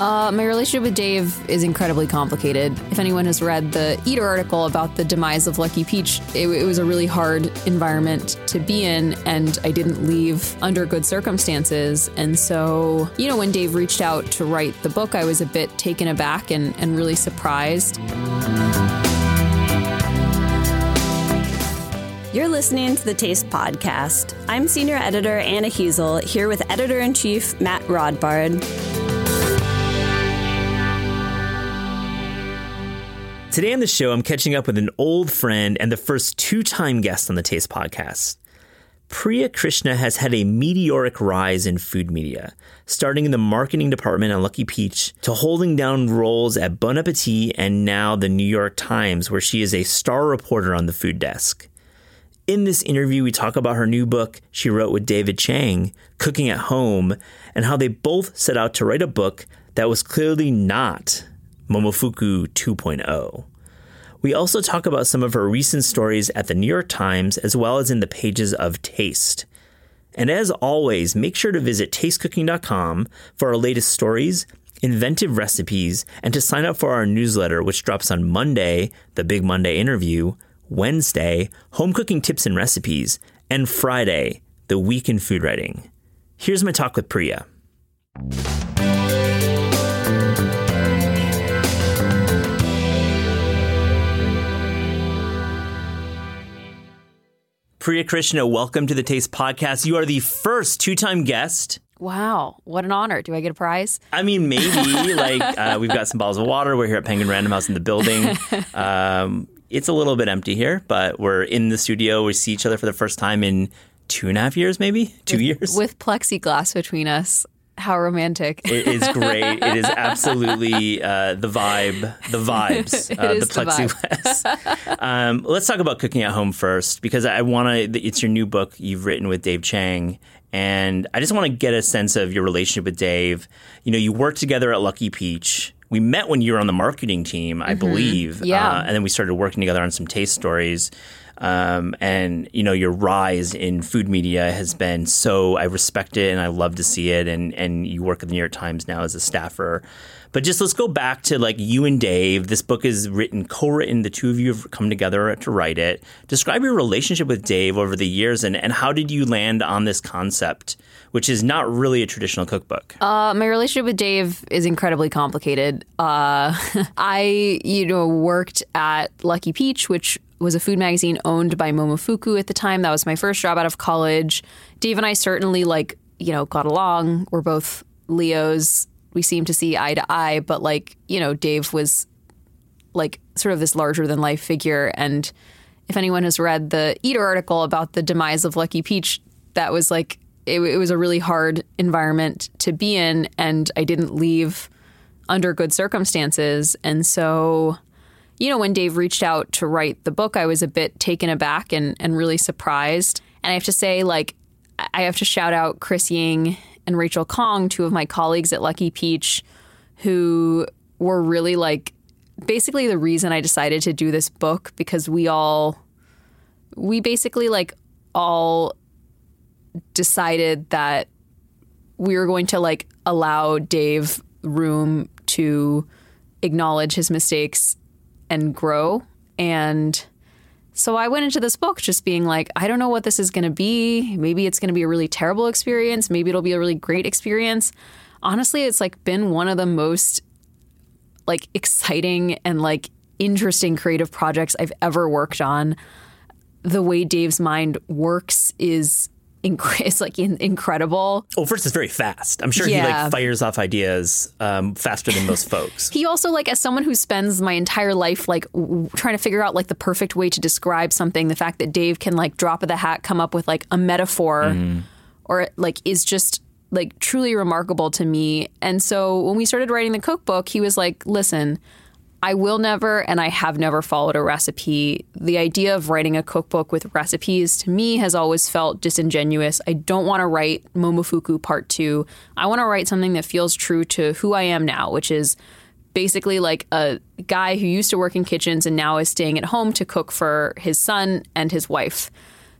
Uh, my relationship with Dave is incredibly complicated. If anyone has read the Eater article about the demise of Lucky Peach, it, it, was a really hard environment to be in, and I didn't leave under good circumstances. And so, you know, when Dave reached out to write the book, I was a bit taken aback and, and really surprised. You're listening to the Taste Podcast. I'm senior editor Anna Hezel here with editor in chief Matt Rodbard. Today on the show, I'm catching up with an old friend and the first two time guest on the Taste Podcast. Priya Krishna has had a meteoric rise in food media, starting in the marketing department at Lucky Peach to holding down roles at Bon Appetit and now the New York Times, where she is a star reporter on the food desk. In this interview, we talk about her new book she wrote with David Chang, Cooking at Home, and how they both set out to write a book that was clearly not Momofuku 2.0. We also talk about some of her recent stories at the New York Times as well as in the pages of Taste. And as always, make sure to visit tastecooking.com for our latest stories, inventive recipes, and to sign up for our newsletter, which drops on Monday, the Big Monday interview, Wednesday, home cooking tips and recipes, and Friday, the week in food writing. Here's my talk with Priya. Priya Krishna, welcome to the Taste Podcast. You are the first two time guest. Wow, what an honor. Do I get a prize? I mean, maybe. like, uh, we've got some bottles of water. We're here at Penguin Random House in the building. Um, it's a little bit empty here, but we're in the studio. We see each other for the first time in two and a half years, maybe two with, years. With plexiglass between us. How romantic! it is great. It is absolutely uh, the vibe, the vibes, uh, the plexiglass. Um, let's talk about cooking at home first, because I want to. It's your new book you've written with Dave Chang, and I just want to get a sense of your relationship with Dave. You know, you worked together at Lucky Peach. We met when you were on the marketing team, I mm-hmm. believe. Yeah, uh, and then we started working together on some taste stories. Um, and you know your rise in food media has been so I respect it and I love to see it. And and you work at the New York Times now as a staffer. But just let's go back to like you and Dave. This book is written co-written. The two of you have come together to write it. Describe your relationship with Dave over the years and and how did you land on this concept which is not really a traditional cookbook. Uh, my relationship with Dave is incredibly complicated. Uh, I, you know, worked at Lucky Peach, which was a food magazine owned by Momofuku at the time. That was my first job out of college. Dave and I certainly like, you know, got along. We're both Leos. We seem to see eye to eye, but like, you know, Dave was like sort of this larger than life figure. And if anyone has read the Eater article about the demise of Lucky Peach, that was like, it, it was a really hard environment to be in. And I didn't leave under good circumstances. And so you know, when Dave reached out to write the book, I was a bit taken aback and, and really surprised. And I have to say, like, I have to shout out Chris Ying and Rachel Khong, two of my colleagues at Lucky Peach, who were really like basically the reason I decided to do this book because we all, we basically like all decided that we were going to like allow Dave room to acknowledge his mistakes and grow. And so I went into this book just being like, I don't know what this is going to be. Maybe it's going to be a really terrible experience. Maybe it'll be a really great experience. Honestly, it's like been one of the most like exciting and like interesting creative projects I've ever worked on. The way Dave's mind works is inc- it's like in- incredible. Well, first, it's very fast. I'm sure yeah. he like fires off ideas um, faster than most folks. he also like as someone who spends my entire life like w- trying to figure out like the perfect way to describe something. The fact that Dave can like drop of the hat come up with like a metaphor, mm-hmm. or like is just like truly remarkable to me. And so when we started writing the cookbook, he was like, "Listen." I will never and I have never followed a recipe. The idea of writing a cookbook with recipes to me has always felt disingenuous. I don't want to write Momofuku Part 2. I want to write something that feels true to who I am now, which is basically like a guy who used to work in kitchens and now is staying at home to cook for his son and his wife.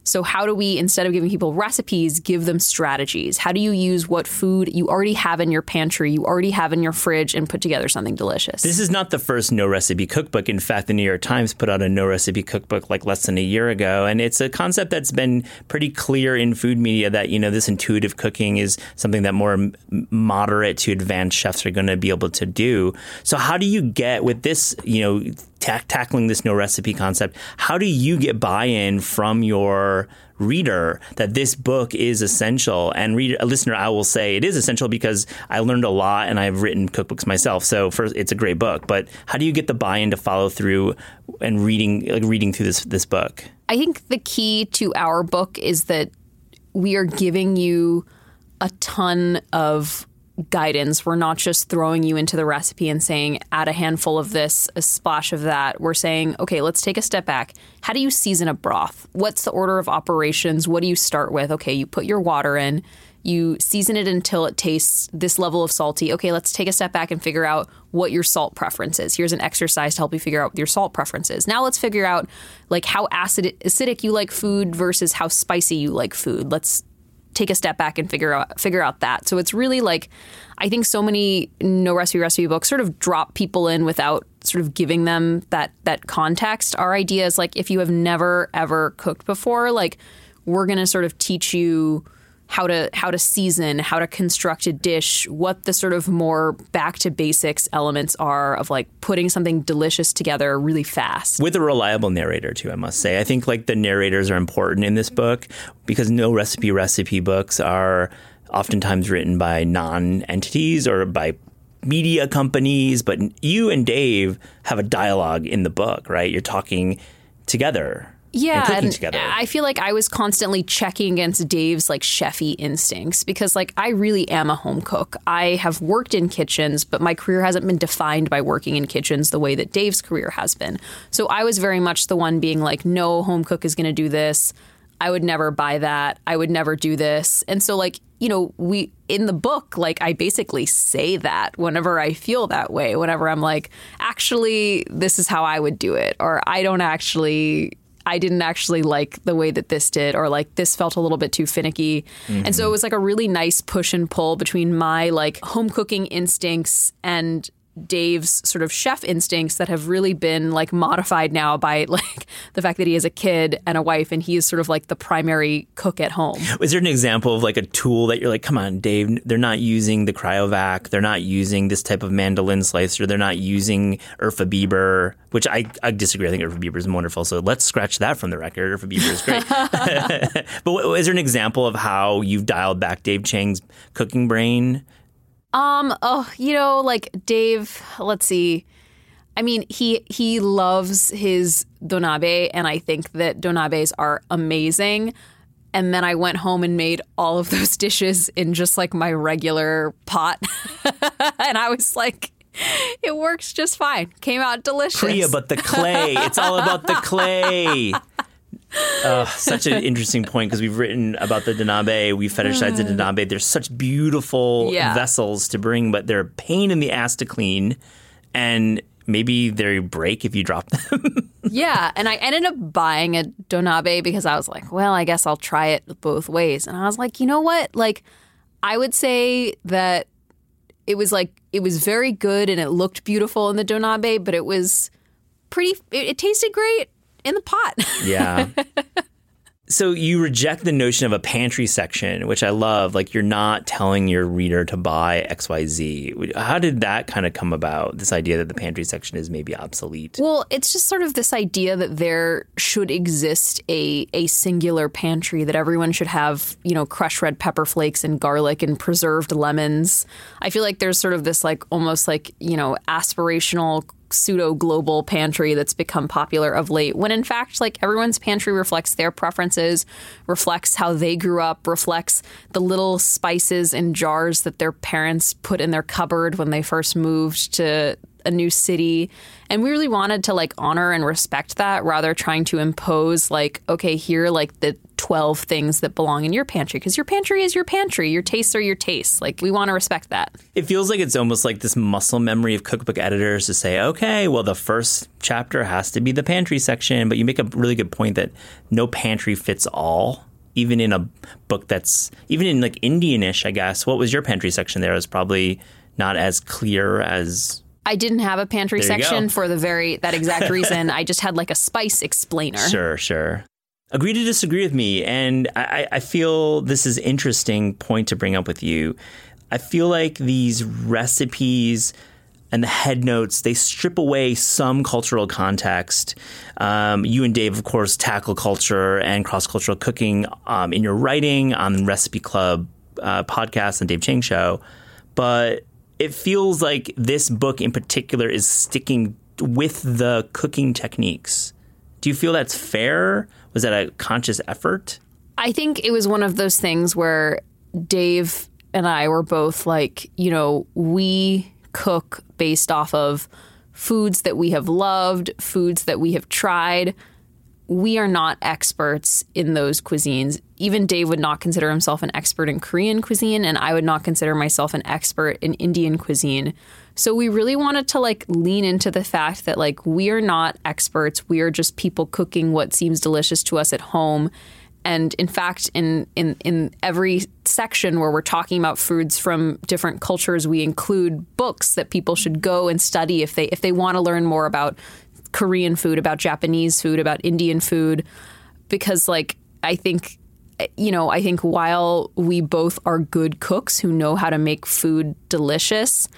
So, how do we, instead of giving people recipes, give them strategies? How do you use what food you already have in your pantry, you already have in your fridge, and put together something delicious? This is not the first no recipe cookbook. In fact, the New York Times put out a no recipe cookbook like less than a year ago. And it's a concept that's been pretty clear in food media that, you know, this intuitive cooking is something that more moderate to advanced chefs are going to be able to do. So, how do you get with this, you know, ta- tackling this no recipe concept, how do you get buy in from your reader that this book is essential? And reader, a listener, I will say it is essential because I learned a lot and I've written cookbooks myself. So first, it's a great book. But how do you get the buy in to follow through and reading like reading through this this book? I think the key to our book is that we are giving you a ton of guidance. We're not just throwing you into the recipe and saying, add a handful of this, a splash of that. We're saying, okay, let's take a step back. How do you season a broth? What's the order of operations? What do you start with? Okay, you put your water in, you season it until it tastes this level of salty. Okay, let's take a step back and figure out what your salt preference is. Here's an exercise to help you figure out your salt preferences. Now let's figure out like how acid acidic you like food versus how spicy you like food. Let's take a step back and figure out figure out that. So it's really like I think so many no recipe recipe books sort of drop people in without sort of giving them that that context. Our idea is like if you have never ever cooked before, like we're going to sort of teach you how to how to season, how to construct a dish, what the sort of more back to basics elements are of like putting something delicious together really fast. With a reliable narrator too, I must say. I think like the narrators are important in this book because no recipe recipe books are oftentimes written by non-entities or by media companies, but you and Dave have a dialogue in the book, right? You're talking together yeah, and, and I feel like I was constantly checking against Dave's like chefy instincts because like I really am a home cook. I have worked in kitchens, but my career hasn't been defined by working in kitchens the way that Dave's career has been. So I was very much the one being like, no, home cook is going to do this. I would never buy that. I would never do this. And so like, you know, we in the book like I basically say that whenever I feel that way, whenever I'm like, actually this is how I would do it or I don't actually I didn't actually like the way that this did, or like this felt a little bit too finicky. Mm-hmm. And so it was like a really nice push and pull between my like home cooking instincts and Dave's sort of chef instincts that have really been like modified now by like the fact that he has a kid and a wife and he is sort of like the primary cook at home. Is there an example of like a tool that you're like, come on, Dave, they're not using the cryovac, they're not using this type of mandolin slicer, they're not using Urfa Biber, which I, I disagree. I think Urfa Biber is wonderful. So let's scratch that from the record. Urfa Biber is great. but is there an example of how you've dialed back Dave Chang's cooking brain? Um, oh, you know, like Dave, let's see. I mean, he he loves his donabe and I think that donabes are amazing. And then I went home and made all of those dishes in just like my regular pot. and I was like, it works just fine. Came out delicious. Priya, but the clay. It's all about the clay. Uh, such an interesting point because we've written about the donabe. We fetishize the donabe. They're such beautiful Yeah. vessels to bring, but they're a pain in the ass to clean, and maybe they break if you drop them. Yeah, and I ended up buying a donabe because I was like, well, I guess I'll try it both ways. And I was like, you know what? Like, I would say that it was like it was very good and it looked beautiful in the donabe, but it was pretty. It, it tasted great in the pot. yeah. So you reject the notion of a pantry section, which I love. Like you're not telling your reader to buy XYZ. How did that kind of come about? This idea that the pantry section is maybe obsolete. Well, it's just sort of this idea that there should exist a a singular pantry that everyone should have, you know, crushed red pepper flakes and garlic and preserved lemons. I feel like there's sort of this like almost like, you know, aspirational pseudo global pantry that's become popular of late when in fact like everyone's pantry reflects their preferences reflects how they grew up reflects the little spices and jars that their parents put in their cupboard when they first moved to a new city. And we really wanted to like honor and respect that rather trying to impose like okay here like the 12 things that belong in your pantry because your pantry is your pantry. Your tastes are your tastes. Like, we want to respect that. It feels like it's almost like this muscle memory of cookbook editors to say, okay, well, the first chapter has to be the pantry section. But you make a really good point that no pantry fits all. Even in a book that's, even in like Indianish, I guess, what was your pantry section there? It was probably not as clear as I didn't have a pantry section go. for the very that exact reason. I just had like a spice explainer. Sure, sure. Agree to disagree with me, and I, I feel this is interesting point to bring up with you. I feel like these recipes and the head notes they strip away some cultural context. Um, you and Dave, of course, tackle culture and cross cultural cooking um, in your writing on Recipe Club uh, podcast and Dave Chang show, but it feels like this book in particular is sticking with the cooking techniques. Do you feel that's fair? Was that a conscious effort? I think it was one of those things where Dave and I were both like, you know, we cook based off of foods that we have loved, foods that we have tried. We are not experts in those cuisines. Even Dave would not consider himself an expert in Korean cuisine, and I would not consider myself an expert in Indian cuisine. So we really wanted to like lean into the fact that like we are not experts. We are just people cooking what seems delicious to us at home. And in fact, in in in every section where we're talking about foods from different cultures, we include books that people should go and study if they if they want to learn more about Korean food, about Japanese food, about Indian food, because like I think you know, I think while we both are good cooks who know how to make food delicious,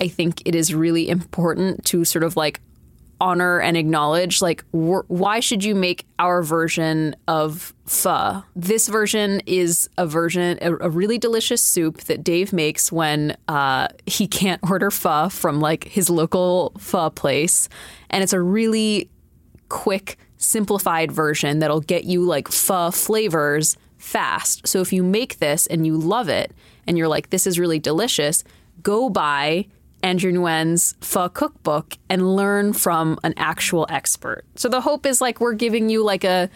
I think it is really important to sort of like honor and acknowledge like wh- why should you make our version of pho? This version is a version a, a really delicious soup that dave makes when uh, he can't order pho from like his local pho place. And it's a really quick simplified version that'll get you like pho flavors fast. So if you make this and you love it and you're like this is really delicious go buy Andrea Nguyen's Pho cookbook and learn from an actual expert. So the hope is like we're giving you like a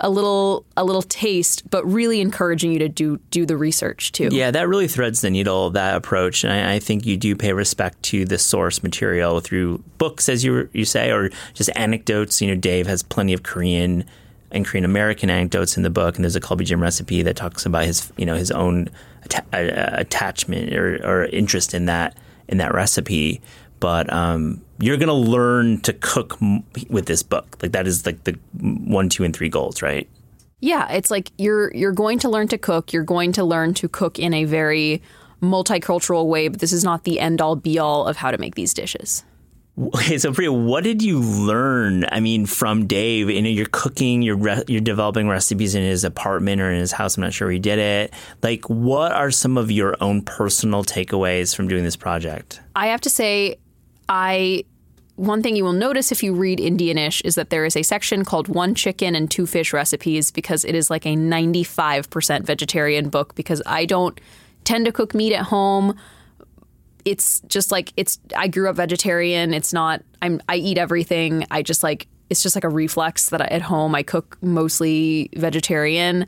a little a little taste, but really encouraging you to do do the research too. Yeah, that really threads the needle that approach, and I, I think you do pay respect to the source material through books, as you you say, or just anecdotes. You know, Dave has plenty of Korean and Korean American anecdotes in the book, and there's a galbi jjim recipe that talks about his you know his own atta- uh, attachment or, or interest in that in that recipe. But um, you're going to learn to cook m- with this book. Like that is like the one, two, and three goals, right? Yeah, it's like you're you're going to learn to cook. You're going to learn to cook in a very multicultural way, but this is not the end all be all of how to make these dishes. Okay, so Priya, what did you learn? I mean, from Dave, you know, you're cooking, you're re- you're developing recipes in his apartment or in his house. I'm not sure where he did it. Like, what are some of your own personal takeaways from doing this project? I have to say, I one thing you will notice if you read Indianish is that there is a section called One Chicken and Two Fish Recipes because it is like a 95% vegetarian book because I don't tend to cook meat at home. It's just like it's I grew up vegetarian. It's not I'm I eat everything. I just like it's just like a reflex that I, at home I cook mostly vegetarian.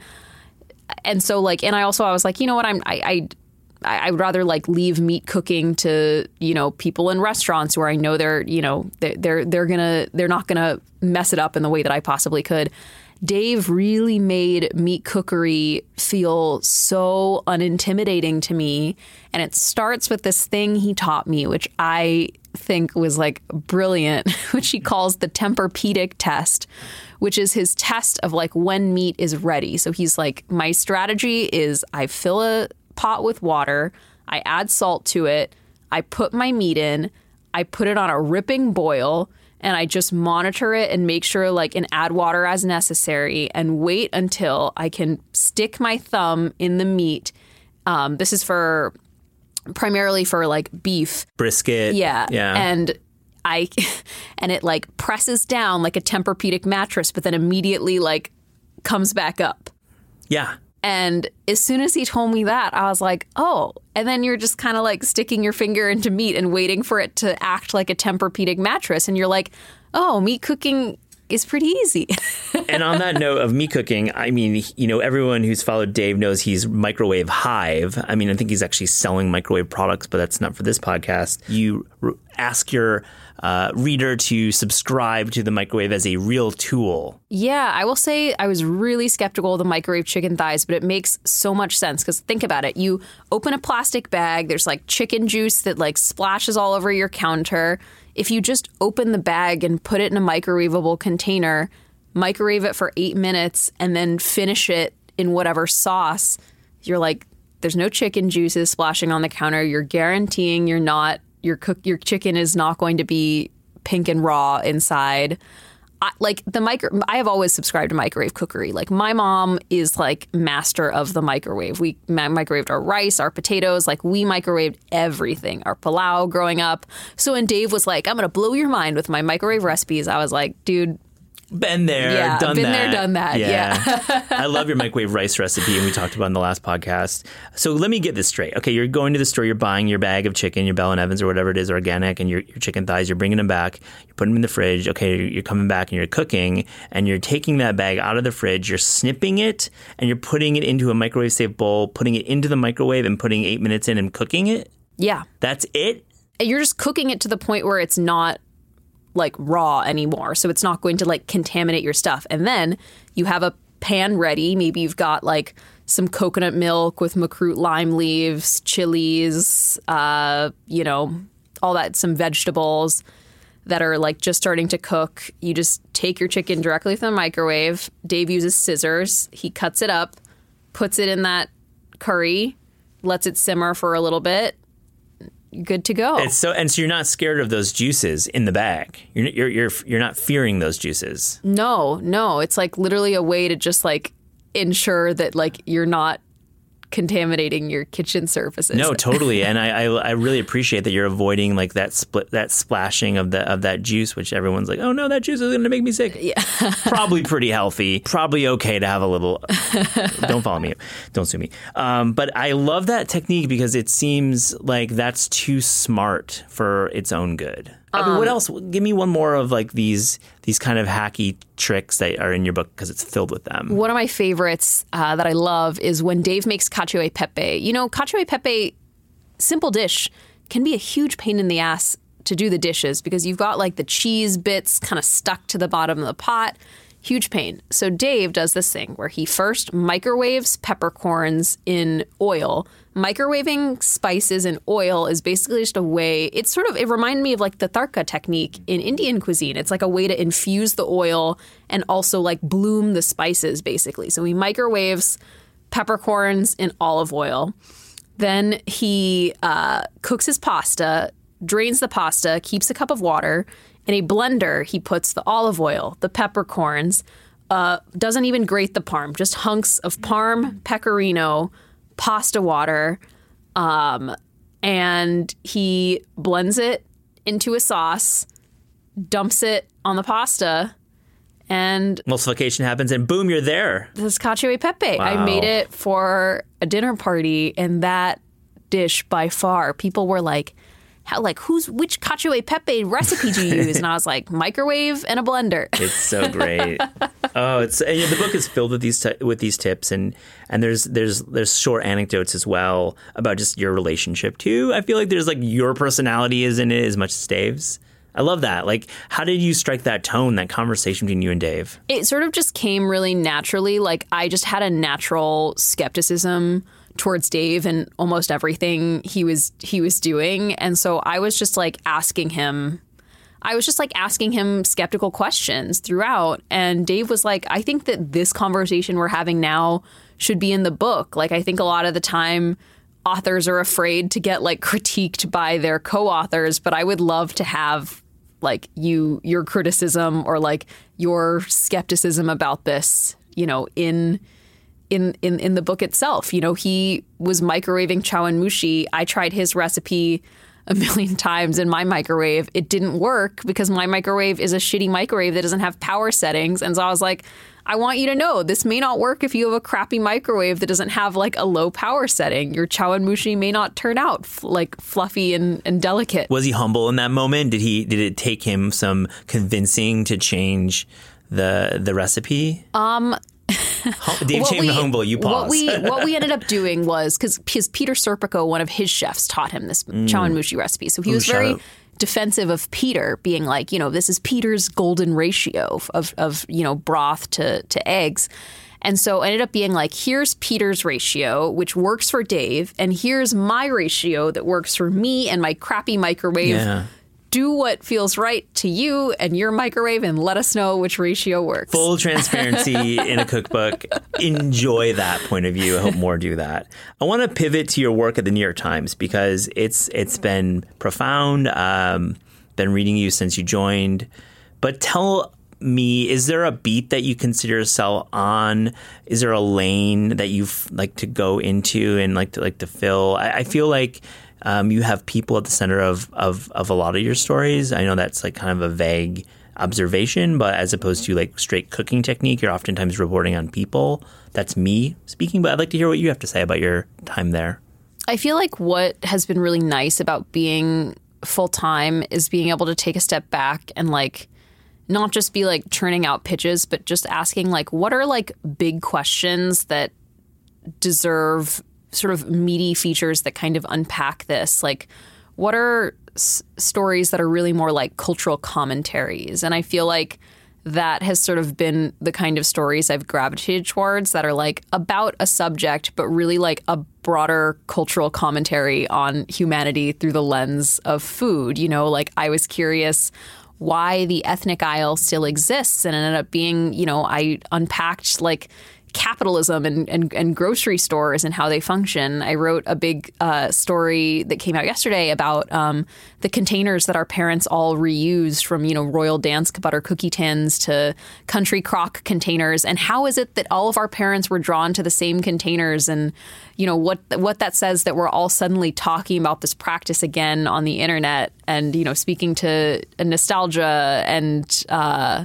And so like and I also I was like, you know what, I'm I, I I would rather like leave meat cooking to you know people in restaurants where I know they're you know they're they're, they're gonna they're not gonna mess it up in the way that I possibly could. Dave really made meat cookery feel so unintimidating to me, and it starts with this thing he taught me, which I think was like brilliant, which he calls the Tempur-Pedic test, which is his test of like when meat is ready. So he's like, my strategy is I fill a pot with water, I add salt to it, I put my meat in, I put it on a ripping boil, and I just monitor it and make sure like and add water as necessary and wait until I can stick my thumb in the meat. Um, this is for primarily for like beef. Brisket. Yeah. Yeah. And I and it like presses down like a Tempur-Pedic mattress, but then immediately like comes back up. yeah. And as soon as he told me that, I was like, oh. And then you're just kind of like sticking your finger into meat and waiting for it to act like a Tempur-Pedic mattress. And you're like, oh, meat cooking is pretty easy. and on that note of me cooking, I mean, you know, everyone who's followed Dave knows he's microwave hive. I mean, I think he's actually selling microwave products, but that's not for this podcast. You r- ask your uh, reader to subscribe to the microwave as a real tool. Yeah, I will say I was really skeptical of the microwave chicken thighs, but it makes so much sense because think about it. You open a plastic bag, there's like chicken juice that like splashes all over your counter. If you just open the bag and put it in a microwavable container, microwave it for eight minutes, and then finish it in whatever sauce, you're like, there's no chicken juices splashing on the counter. You're guaranteeing you're not your cook your chicken is not going to be pink and raw inside. I, like the micro, I have always subscribed to microwave cookery. Like my mom is like master of the microwave. We microwaved our rice, our potatoes. Like we microwaved everything. Our palau growing up. So when Dave was like, "I'm gonna blow your mind with my microwave recipes," I was like, "Dude, been there, yeah, done been that. there, done that. Yeah. I love your microwave rice recipe, and we talked about in the last podcast. So let me get this straight. Okay, you're going to the store, you're buying your bag of chicken, your Bell and Evans or whatever it is, organic, and your, your chicken thighs. You're bringing them back. You're putting them in the fridge. Okay, you're coming back and you're cooking, and you're taking that bag out of the fridge. You're snipping it, and you're putting it into a microwave safe bowl, putting it into the microwave, and putting eight minutes in and cooking it. yeah. That's it. And you're just cooking it to the point where it's not like raw anymore. So it's not going to like contaminate your stuff. And then you have a pan ready. Maybe you've got like some coconut milk with makrut lime leaves, chilies, uh, you know, all that, some vegetables that are like just starting to cook. You just take your chicken directly from the microwave. Dave uses scissors. He cuts it up, puts it in that curry, lets it simmer for a little bit. Good to go. It's so, and so you're not scared of those juices in the bag. You're you're you're, you're not fearing those juices. No, no. It's like literally a way to just like ensure that like you're not contaminating your kitchen surfaces. No, totally, and I, I I really appreciate that you're avoiding like that split that splashing of the of that juice, which everyone's like, oh no, that juice is going to make me sick. Yeah. probably pretty healthy. Probably okay to have a little. don't follow me. Don't sue me. Um, but I love that technique because it seems like that's too smart for its own good. I mean, what Um, else? Give me one more of like these these kind of hacky tricks that are in your book because it's filled with them. One of my favorites uh, that I love is when Dave makes cacio e pepe. You know, cacio e pepe, simple dish, can be a huge pain in the ass to do the dishes because you've got like the cheese bits kind of stuck to the bottom of the pot. Huge pain. So Dave does this thing where he first microwaves peppercorns in oil. Microwaving spices in oil is basically just a way. It's sort of it reminded me of like the tadka technique in Indian cuisine. It's like a way to infuse the oil and also like bloom the spices basically. So he microwaves peppercorns in olive oil. Then he uh, cooks his pasta, drains the pasta, keeps a cup of water. In a blender, he puts the olive oil, the peppercorns, uh, doesn't even grate the parm, just hunks of parm, pecorino, pasta water, um, and he blends it into a sauce, dumps it on the pasta, and Emulsification happens, and boom, you're there. this cacio e pepe. I made it for a dinner party, and that dish by far, people were like, "How like who's which cacio e pepe recipe do you use?" And I was like, "Microwave and a blender." It's so great. oh, it's and the book is filled with these t- with these tips and and there's there's there's short anecdotes as well about just your relationship too. I feel like there's like your personality is in it as much as Dave's. I love that. Like, how did you strike that tone, that conversation between you and Dave? it sort of just came really naturally. Like I just had a natural skepticism towards Dave and almost everything he was he was doing, and so I was just like asking him. I was just like asking him skeptical questions throughout, and Dave was like, "I think that this conversation we're having now should be in the book." Like I think a lot of the time authors are afraid to get like critiqued by their co-authors, but I would love to have like you your criticism or like your skepticism about this, you know, in in in in the book itself. You know, he was microwaving chawanmushi. I tried his recipe a million times in my microwave. It didn't work because my microwave is a shitty microwave that doesn't have power settings. And so I was like, I want you to know this may not work if you have a crappy microwave that doesn't have like a low power setting. Your chawanmushi may not turn out f- like fluffy and, and delicate. Was he humble in that moment? Did he did it take him some convincing to change the the recipe? Um, Dave what Chang Humble, you pause. What we what we ended up doing was because Peter Serpico, one of his chefs, taught him this Mm. chawanmushi recipe. So he was very out. defensive of Peter, being like, you know, this is Peter's golden ratio of of you know broth to to eggs. And so ended up being like, here's Peter's ratio, which works for Dave, and here's my ratio that works for me and my crappy microwave. Yeah. Do what feels right to you and your microwave, and let us know which ratio works. Full transparency in a cookbook. Enjoy that point of view. I hope more do that. I want to pivot to your work at the New York Times because it's it's been profound. Um, been reading you since you joined, but tell me, is there a beat that you consider yourself on? Is there a lane that you like to go into and like to like to fill? I, I feel like um, you have people at the center of, of of a lot of your stories. I know that's like kind of a vague observation, but as opposed to like straight cooking technique, you're oftentimes reporting on people. That's me speaking, but I'd like to hear what you have to say about your time there. I feel like what has been really nice about being full time is being able to take a step back and like not just be like churning out pitches, but just asking like what are like big questions that deserve sort of meaty features that kind of unpack this. Like, what are s- stories that are really more like cultural commentaries? And I feel like that has sort of been the kind of stories I've gravitated towards that are like about a subject, but really like a broader cultural commentary on humanity through the lens of food. You know, like I was curious why the ethnic aisle still exists and ended up being, you know, I unpacked like capitalism and, and, and grocery stores and how they function. I wrote a big uh, story that came out yesterday about um, the containers that our parents all reused from, you know, Royal Dansk butter cookie tins to country crock containers. And how is it that all of our parents were drawn to the same containers and, you know, what, what that says that we're all suddenly talking about this practice again on the internet and, you know, speaking to nostalgia and, uh,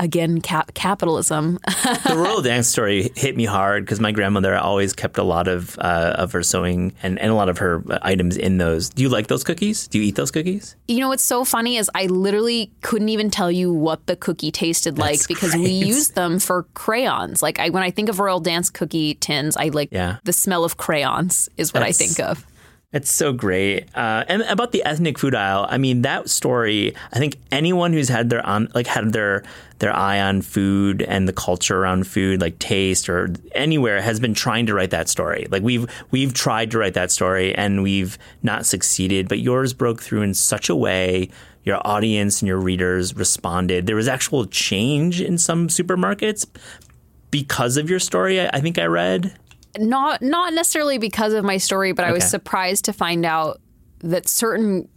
again cap- capitalism the Royal Dansk story hit me hard because my grandmother always kept a lot of uh, of her sewing and, and a lot of her items in those. Do you like those cookies? Do you eat those cookies? you know what's so funny is i literally couldn't even tell you what the cookie tasted like That's because we used them for crayons like I, when i think of royal dansk cookie tins i like Yeah. the smell of crayons is what i think of It's so great. Uh, and about the ethnic food aisle, I mean that story. I think anyone who's had their on like had their their eye on food and the culture around food, like taste or anywhere, has been trying to write that story. Like we've we've tried to write that story and we've not succeeded. But yours broke through in such a way. Your audience and your readers responded. There was actual change in some supermarkets because of your story. I, I think I read. Not not necessarily because of my story but i was surprised to find out that certain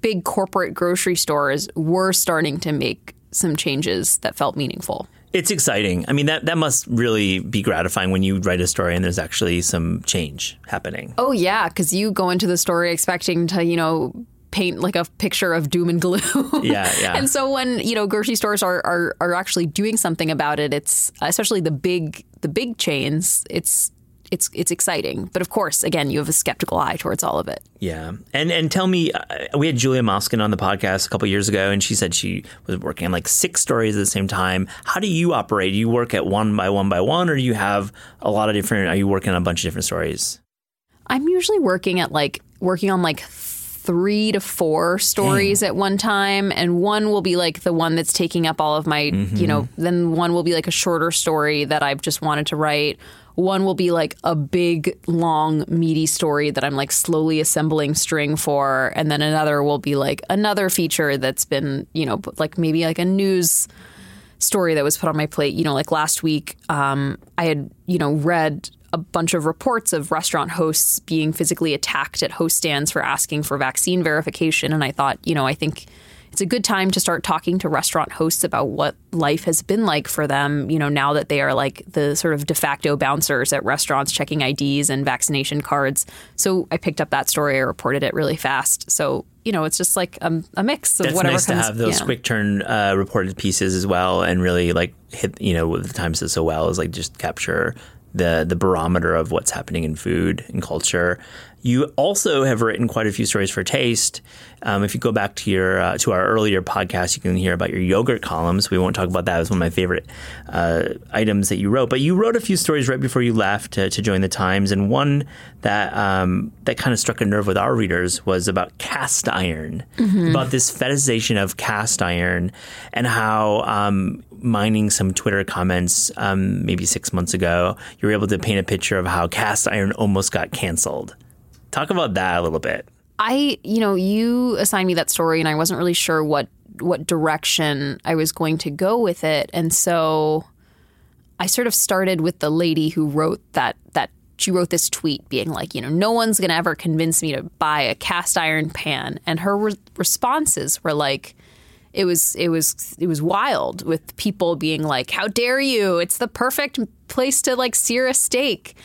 big corporate grocery stores were starting to make some changes that felt meaningful It's exciting. I mean, that, that must really be gratifying when you write a story and there's actually some change happening. Oh yeah, because you go into the story expecting to, you know, paint like a picture of doom and gloom. Yeah, yeah. and so when you know grocery stores are, are are actually doing something about it, it's especially the big the big chains. It's it's it's exciting, but of course, again, you have a skeptical eye towards all of it. Yeah. And and tell me, uh, we had Julia Moskin on the podcast a couple years ago, and she said she was working on like six stories at the same time. How do you operate? Do you work at one by one by one, or do you have a lot of different, are you working on a bunch of different stories? I'm usually working at like working on like three to four stories at one time and one will be like the one that's taking up all of my you know then one will be like a shorter story that I've just wanted to write one will be like a big long meaty story that I'm like slowly assembling string for and then another will be like another feature that's been you know like maybe like a news story that was put on my plate. You know, like last week, um, I had, you know, read a bunch of reports of restaurant hosts being physically attacked at host stands for asking for vaccine verification. And I thought, you know, I think it's a good time to start talking to restaurant hosts about what life has been like for them, you know, now that they are like the sort of de facto bouncers at restaurants checking IDs and vaccination cards. So I picked up that story, I reported it really fast. So, you know, it's just like a, a mix of That's whatever nice comes. to have those yeah. quick turn uh, reported pieces as well, and really like hit you know what the Times does so well is like just capture the the barometer of what's happening in food and culture. You also have written quite a few stories for Taste. Um, if you go back to your uh, to our earlier podcast, you can hear about your yogurt columns. We won't talk about that. It was one of my favorite uh, items that you wrote. But you wrote a few stories right before you left to, to join the Times, and one that um, that kind of struck a nerve with our readers was about cast iron, mm-hmm. about this fetishization of cast iron, and how um, mining some Twitter comments um, maybe six months ago, you were able to paint a picture of how cast iron almost got canceled. Talk about that a little bit. I, you know, you assigned me that story and I wasn't really sure what what direction I was going to go with it. And so I sort of started with the lady who wrote that that she wrote this tweet being like, you know, no one's going to ever convince me to buy a cast iron pan. And her re- responses were like it was it was it was wild with people being like, "How dare you? It's the perfect place to like sear a steak."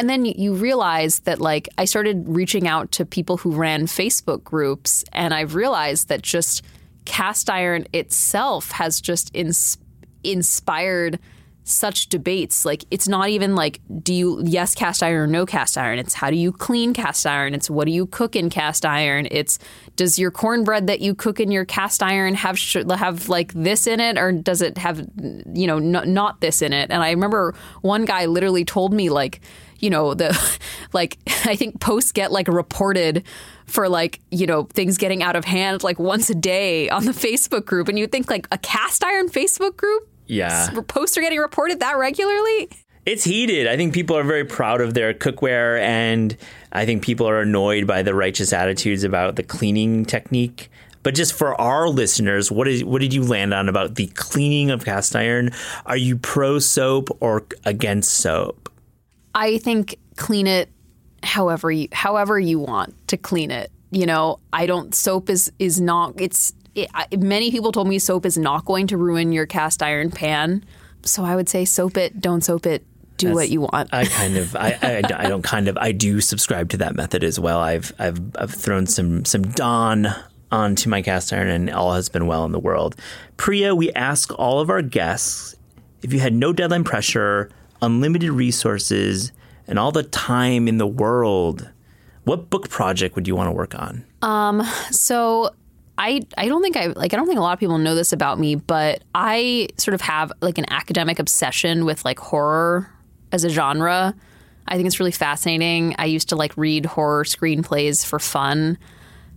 And then you realize that, like, I started reaching out to people who ran Facebook groups, and I've realized that just cast iron itself has just ins- inspired such debates. Like, it's not even like, do you, yes, cast iron or no cast iron? It's how do you clean cast iron? It's what do you cook in cast iron? It's does your cornbread that you cook in your cast iron have have like this in it, or does it have, you know, n- not this in it? And I remember one guy literally told me, like, you know, the like I think posts get like reported for like, you know, things getting out of hand like once a day on the Facebook group. And you think like a cast iron Facebook group? Yeah. Posts are getting reported that regularly? It's heated. I think people are very proud of their cookware, and I think people are annoyed by the righteous attitudes about the cleaning technique. But just for our listeners, what is what did you land on about the cleaning of cast iron? Are you pro soap or against soap? I think clean it however you however you want to clean it. You know, I don't soap is is not it's it, many people told me soap is not going to ruin your cast iron pan. So I would say soap it, don't soap it, do That's, what you want. I kind of, I, I, I, don't kind of, I do subscribe to that method as well. I've, I've, I've thrown some, some Dawn onto my cast iron and all has been well in the world. Priya, we ask all of our guests if you had no deadline pressure, unlimited resources, and all the time in the world, what book project would you want to work on? Um, so I I don't think I like I don't think a lot of people know this about me, but I sort of have like an academic obsession with like horror as a genre. I think it's really fascinating. I used to like read horror screenplays for fun.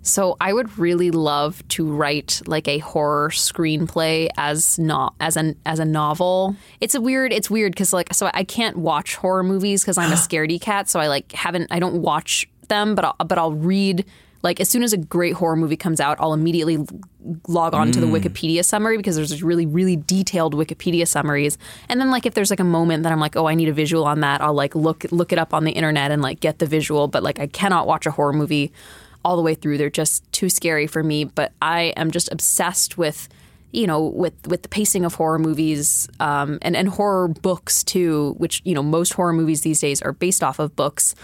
So I would really love to write like a horror screenplay as not as an as a novel. It's a weird it's weird because like so I can't watch horror movies because I'm a scaredy cat. So I like haven't I don't watch them, but I'll, but I'll read like as soon as a great horror movie comes out, I'll immediately log on mm. to the mm. Wikipedia summary because there's really really detailed Wikipedia summaries. And then like if there's like a moment that I'm like, oh, I need a visual on that, I'll like look look it up on the internet and like get the visual. But like I cannot watch a horror movie all the way through. They're just too scary for me. But I am just obsessed with you know, with with the pacing of horror movies um, and and horror books too, which you know most horror movies these days are based off of books.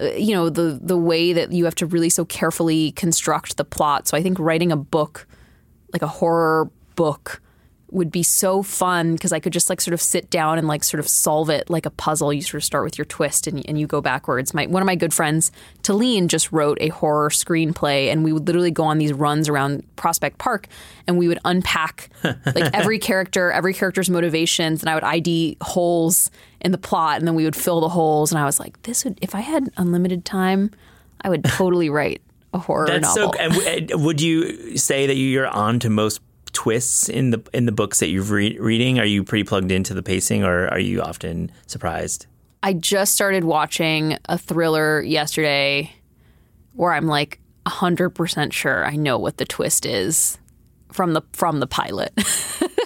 Uh, you know the the way that you have to really so carefully construct the plot. So I think writing a book, like a horror book, would be so fun because I could just like sort of sit down and like sort of solve it like a puzzle. You sort of start with your twist and, and you go backwards. My one of my good friends, Talene, just wrote a horror screenplay, and we would literally go on these runs around Prospect Park, and we would unpack like every character, every character's motivations, and I would ID holes in the plot, and then we would fill the holes. And I was like, this would if I had unlimited time, I would totally write a horror That's novel. So, and would you say that you're on to most twists in the in the books that you're re- reading? Are you pretty plugged into the pacing, or are you often surprised? I just started watching a thriller yesterday, where I'm like hundred percent sure I know what the twist is from the from the pilot.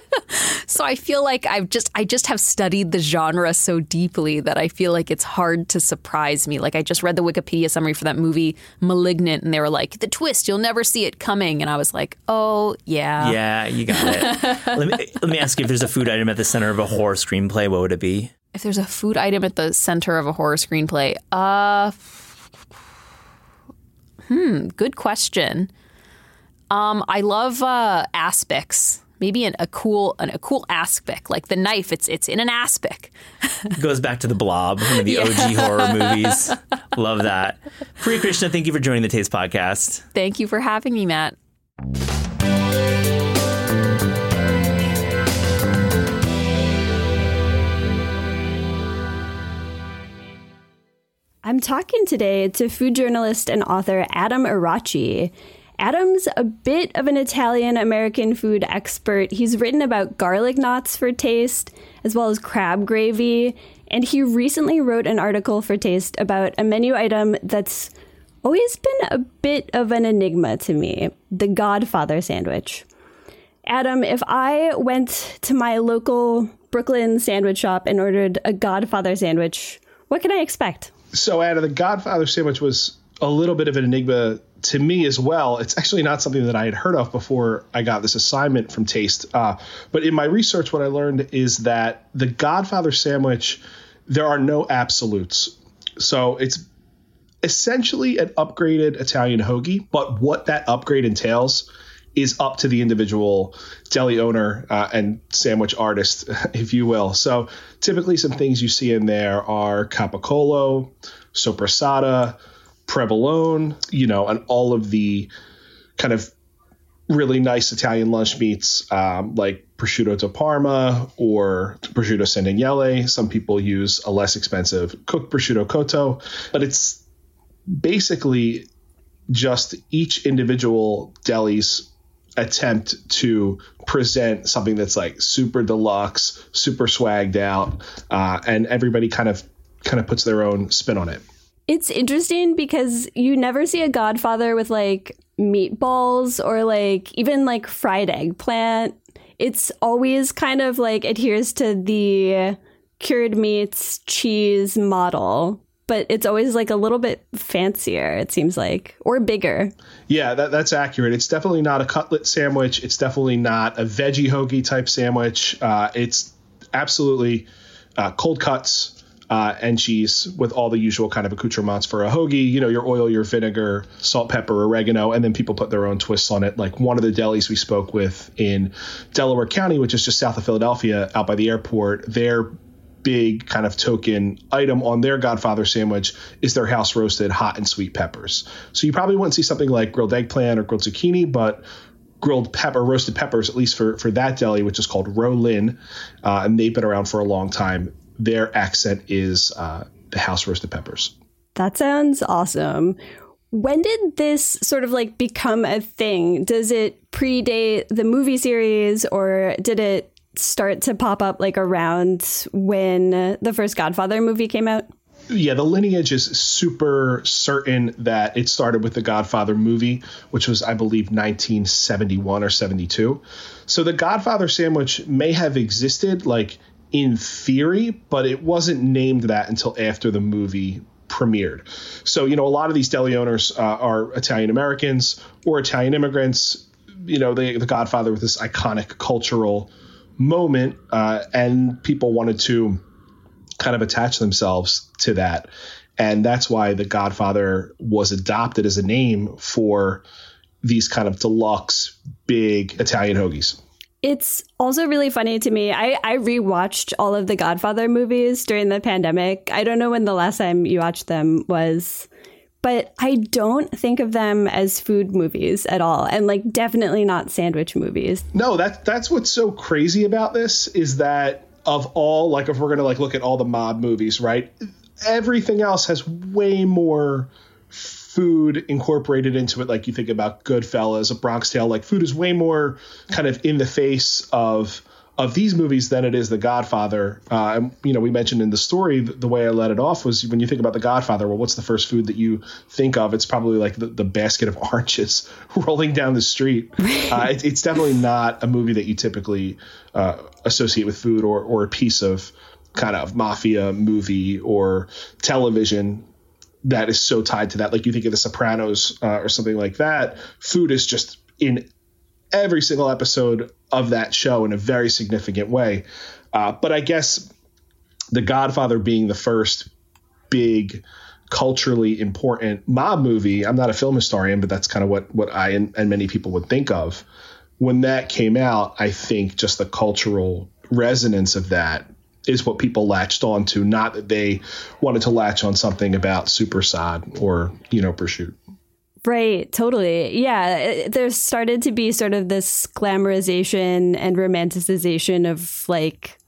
So I feel like I've just I just have studied the genre so deeply that I feel like it's hard to surprise me. Like I just read the Wikipedia summary for that movie Malignant and they were like, "The twist, you'll never see it coming." And I was like, "Oh, yeah." Yeah, you got it. let me let me ask you if there's a food item at the center of a horror screenplay, what would it be? If there's a food item at the center of a horror screenplay, uh Hmm, good question. Um, I love uh, aspics maybe an, a cool an, a cool aspic, like the knife. It's it's in an aspic. Goes back to the Blob, one of the yeah. OG horror movies. Love that. Priya Krishna, thank you for joining the Taste Podcast. Thank you for having me, Matt. I'm talking today to food journalist and author Adam Erace. Adam's a bit of an Italian American food expert. He's written about garlic knots for taste, as well as crab gravy, and he recently wrote an article for Taste about a menu item that's always been a bit of an enigma to me the Godfather sandwich. Adam, if I went to my local Brooklyn sandwich shop and ordered a Godfather sandwich, what can I expect? So, Adam, the Godfather sandwich was a little bit of an enigma to me as well. It's actually not something that I had heard of before I got this assignment from Taste. Uh, but in my research, what I learned is that the Godfather sandwich, there are no absolutes. So it's essentially an upgraded Italian hoagie, but what that upgrade entails is up to the individual deli owner uh, and sandwich artist, if you will. So typically, some things you see in there are capicola, soppressata, provolone, you know, and all of the kind of really nice Italian lunch meats um, like prosciutto di Parma or prosciutto Daniele. Some people use a less expensive cooked prosciutto cotto, but it's basically just each individual deli's attempt to present something that's like super deluxe, super swagged out, uh, and everybody kind of kind of puts their own spin on it. It's interesting because you never see a Godfather with like meatballs or like even like fried eggplant. It's always kind of like adheres to the cured meats cheese model but it's always like a little bit fancier, it seems like, or bigger. Yeah, that, that's accurate. It's definitely not a cutlet sandwich. It's definitely not a veggie hoagie type sandwich. Uh, it's absolutely uh, cold cuts. Uh, and cheese with all the usual kind of accoutrements for a hoagie. You know, your oil, your vinegar, salt, pepper, oregano, and then people put their own twists on it. Like one of the delis we spoke with in Delaware County, which is just south of Philadelphia, out by the airport, their big kind of token item on their Godfather sandwich is their house roasted hot and sweet peppers. So you probably wouldn't see something like grilled eggplant or grilled zucchini, but grilled pepper, roasted peppers, at least for, for that deli, which is called Rollin, uh, and they've been around for a long time. Their accent is uh, the house roasted peppers. That sounds awesome. When did this sort of like become a thing? Does it predate the movie series or did it start to pop up like around when the first Godfather movie came out? Yeah, the lineage is super certain that it started with the Godfather movie, which was, I believe, 1971 or 72. So the Godfather sandwich may have existed, like in theory, but it wasn't named that until after the movie premiered. So, you know, a lot of these deli owners uh, are Italian Americans or Italian immigrants. You know, they, the Godfather with this iconic cultural moment, uh, and people wanted to kind of attach themselves to that. And that's why The Godfather was adopted as a name for these kind of deluxe, big Italian hoagies. It's also really funny to me. I, I rewatched all of the Godfather movies during the pandemic. I don't know when the last time you watched them was but I don't think of them as food movies at all, and like definitely not sandwich movies. No, that's that's what's so crazy about this is that of all like if we're gonna like look at all the mob movies, right? Everything else has way more food incorporated into it. Like you think about Goodfellas, a Bronx Tale, like food is way more kind of in the face of of these movies than it is The Godfather. Uh, and, you know, we mentioned in the story the, the, way I let it off was when you think about The Godfather. Well, what's the first food that you think of? It's probably like the, the basket of oranges rolling down the street. Uh, it, it's definitely not a movie that you typically uh, associate with food or or a piece of kind of mafia movie or television that is so tied to that. Like you think of The Sopranos uh, or something like that. Food is just in every single episode of that show in a very significant way. Uh, but I guess The Godfather being the first big culturally important mob movie, I'm not a film historian, but that's kind of what, what I and, and many people would think of, when that came out, I think just the cultural resonance of that is what people latched on to, not that they wanted to latch on something about soppressata or, you know, prosciutto. Right, totally. Yeah, there's started to be sort of this glamorization and romanticization of like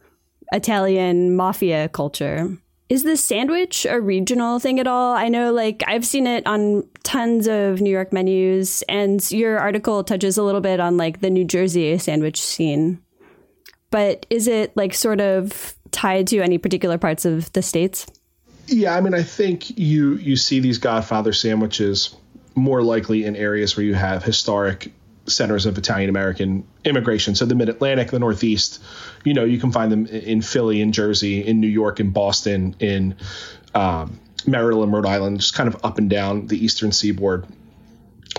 Italian mafia culture. Is the sandwich a regional thing at all? I know, like, I've seen it on tons of New York menus, and your article touches a little bit on like the New Jersey sandwich scene. But is it like sort of tied to any particular parts of the states? Yeah, I mean, I think you you see these Godfather sandwiches more likely in areas where you have historic centers of Italian American immigration. So the Mid Atlantic, the Northeast, you know, you can find them in Philly, in Jersey, in New York, in Boston, in um, Maryland, Rhode Island, just kind of up and down the Eastern Seaboard,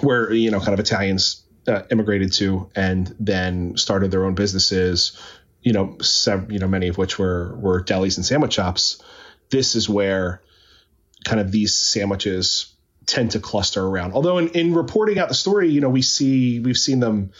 where you know, kind of Italians uh, immigrated to and then started their own businesses. You know, sev- you know, many of which were were delis and sandwich shops. This is where kind of these sandwiches tend to cluster around. Although in, in reporting out the story, you know, we see we've seen them,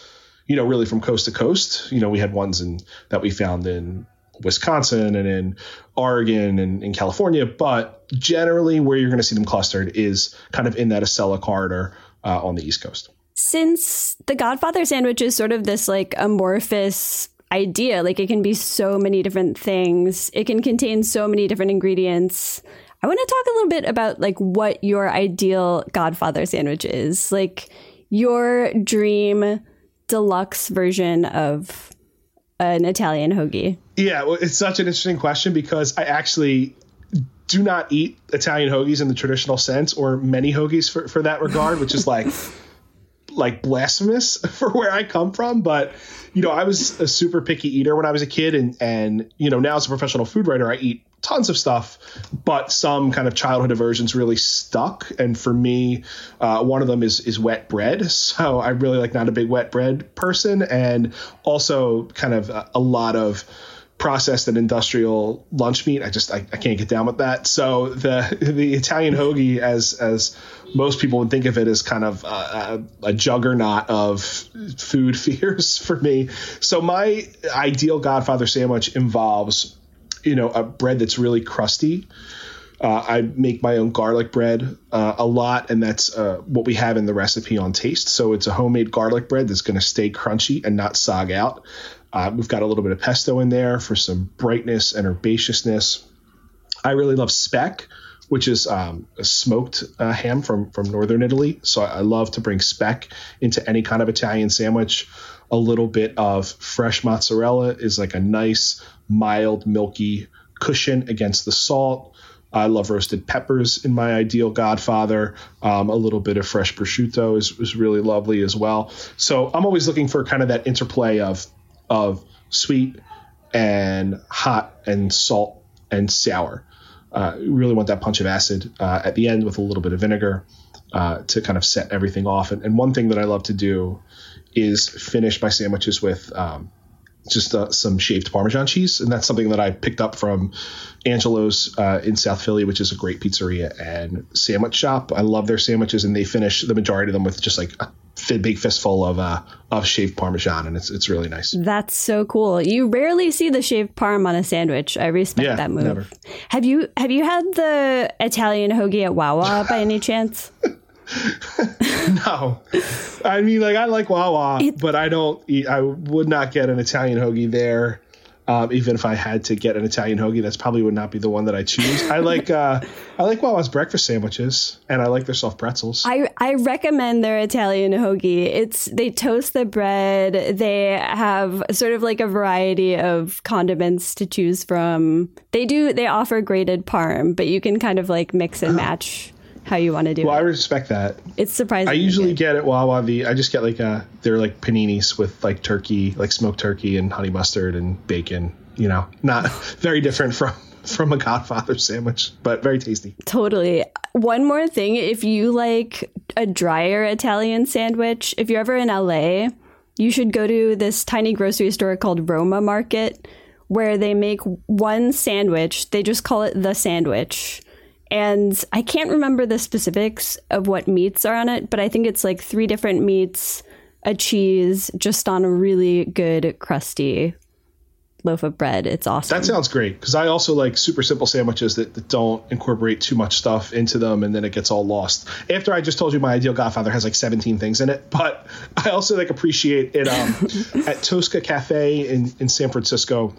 you know, really from coast to coast. You know, we had ones in that we found in Wisconsin and in Oregon and in California, but generally where you're going to see them clustered is kind of in that Acela corridor uh, on the East Coast. Since the Godfather sandwich is sort of this like amorphous idea, like it can be so many different things, it can contain so many different ingredients. I want to talk a little bit about like what your ideal Godfather sandwich is, like your dream deluxe version of an Italian hoagie. Yeah, well, it's such an interesting question because I actually do not eat Italian hoagies in the traditional sense, or many hoagies for, for that regard, which is like like blasphemous for where I come from. But you know, I was a super picky eater when I was a kid, and and you know, now as a professional food writer, I eat tons of stuff, but some kind of childhood aversions really stuck. And for me, uh, one of them is is wet bread. So I'm really like not a big wet bread person, and also kind of a, a lot of processed and industrial lunch meat. I just I, I, can't get down with that. So the the Italian hoagie, as as most people would think of it, is kind of a, a, juggernaut of food fears for me. So my ideal Godfather sandwich involves you know a bread that's really crusty. Uh, I make my own garlic bread uh, a lot, and that's uh, what we have in the recipe on Taste. So it's a homemade garlic bread that's going to stay crunchy and not sog out. Uh, we've got a little bit of pesto in there for some brightness and herbaceousness. I really love speck, which is um, a smoked uh, ham from from northern Italy. So I love to bring speck into any kind of Italian sandwich. A little bit of fresh mozzarella is like a nice mild, milky cushion against the salt. I love roasted peppers in my ideal Godfather. Um, a little bit of fresh prosciutto is, is really lovely as well. So I'm always looking for kind of that interplay of of sweet and hot and salt and sour. Uh, really want that punch of acid uh, at the end with a little bit of vinegar uh, to kind of set everything off. And, and, one thing that I love to do is finish my sandwiches with um, just uh, some shaved Parmesan cheese, and that's something that I picked up from Angelo's uh, in South Philly, which is a great pizzeria and sandwich shop. I love their sandwiches, and they finish the majority of them with just like a big fistful of uh, of shaved Parmesan, and it's it's really nice. That's so cool. You rarely see the shaved Parm on a sandwich. I respect yeah, that move. Never. Have you have you had the Italian hoagie at Wawa by any chance? no, I mean like I like Wawa, it, but I don't. Eat, I would not get an Italian hoagie there. Um, even if I had to get an Italian hoagie, that's probably would not be the one that I choose. I like uh, I like Wawa's breakfast sandwiches, and I like their soft pretzels. I, I recommend their Italian hoagie. It's they toast the bread. They have sort of like a variety of condiments to choose from. They do they offer grated parm, but you can kind of like mix and match how you want to do well, it. I respect that. It's surprising. I usually good. get at Wawa the I just get like a they're like paninis with like turkey, like smoked turkey and honey mustard and bacon. You know, not very different from from a Godfather sandwich, but very tasty. Totally. One more thing, if you like a drier Italian sandwich, if you're ever in LA, you should go to this tiny grocery store called Roma Market where they make one sandwich. They just call it the sandwich and I can't remember the specifics of what meats are on it, but I think it's like three different meats, a cheese just on a really good crusty loaf of bread. It's awesome. That sounds great because I also like super simple sandwiches that, that, don't incorporate too much stuff into them and then it gets all lost. After I just told you my ideal Godfather has like 17 things in it, but I also like appreciate it um, at Tosca Cafe in, in San Francisco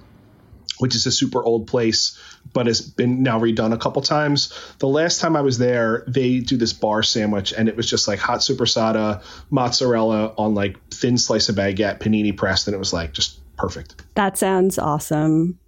which is a super old place, but has been now redone a couple times. The last time I was there, they do this bar sandwich, and it was just like hot sopressata, mozzarella on like thin slice of baguette, panini pressed, and it was like just perfect. That sounds awesome.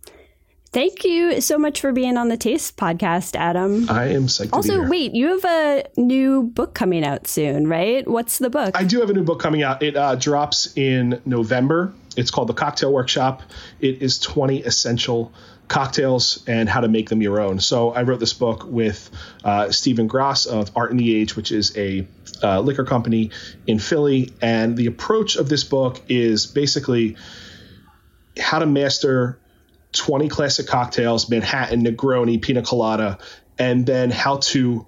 Thank you so much for being on the Taste podcast, Adam. I am psyched. Also, wait, you have a new book coming out soon, right? What's the book? I do have a new book coming out. It uh, drops in November. It's called The Cocktail Workshop. It is 20 essential cocktails and how to make them your own. So I wrote this book with uh, Steven Grasse of Art in the Age, which is a uh, liquor company in Philly. And the approach of this book is basically how to master 20 classic cocktails, Manhattan, Negroni, Pina Colada, and then how to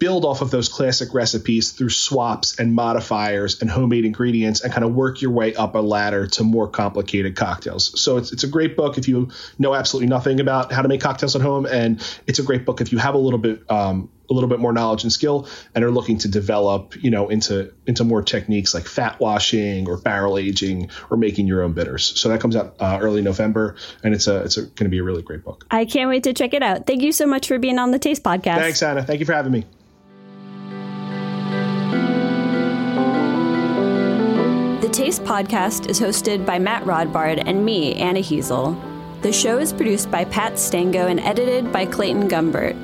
build off of those classic recipes through swaps and modifiers and homemade ingredients and kind of work your way up a ladder to more complicated cocktails. So it's, it's a great book if you know absolutely nothing about how to make cocktails at home. And it's a great book if you have a little bit, um, a little bit more knowledge and skill and are looking to develop, you know, into, into more techniques like fat washing or barrel aging or making your own bitters. So that comes out uh, early November and it's a, it's going to be a really great book. I can't wait to check it out. Thank you so much for being on the Taste Podcast. Thanks, Anna. Thank you for having me. Taste podcast is hosted by Matt Rodbard and me, Anna Hezel. The show is produced by Pat Stango and edited by Clayton Gumbert.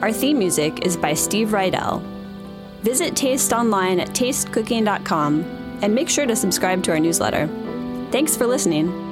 Our theme music is by Steve Rydell. Visit Taste online at tastecooking.com and make sure to subscribe to our newsletter. Thanks for listening.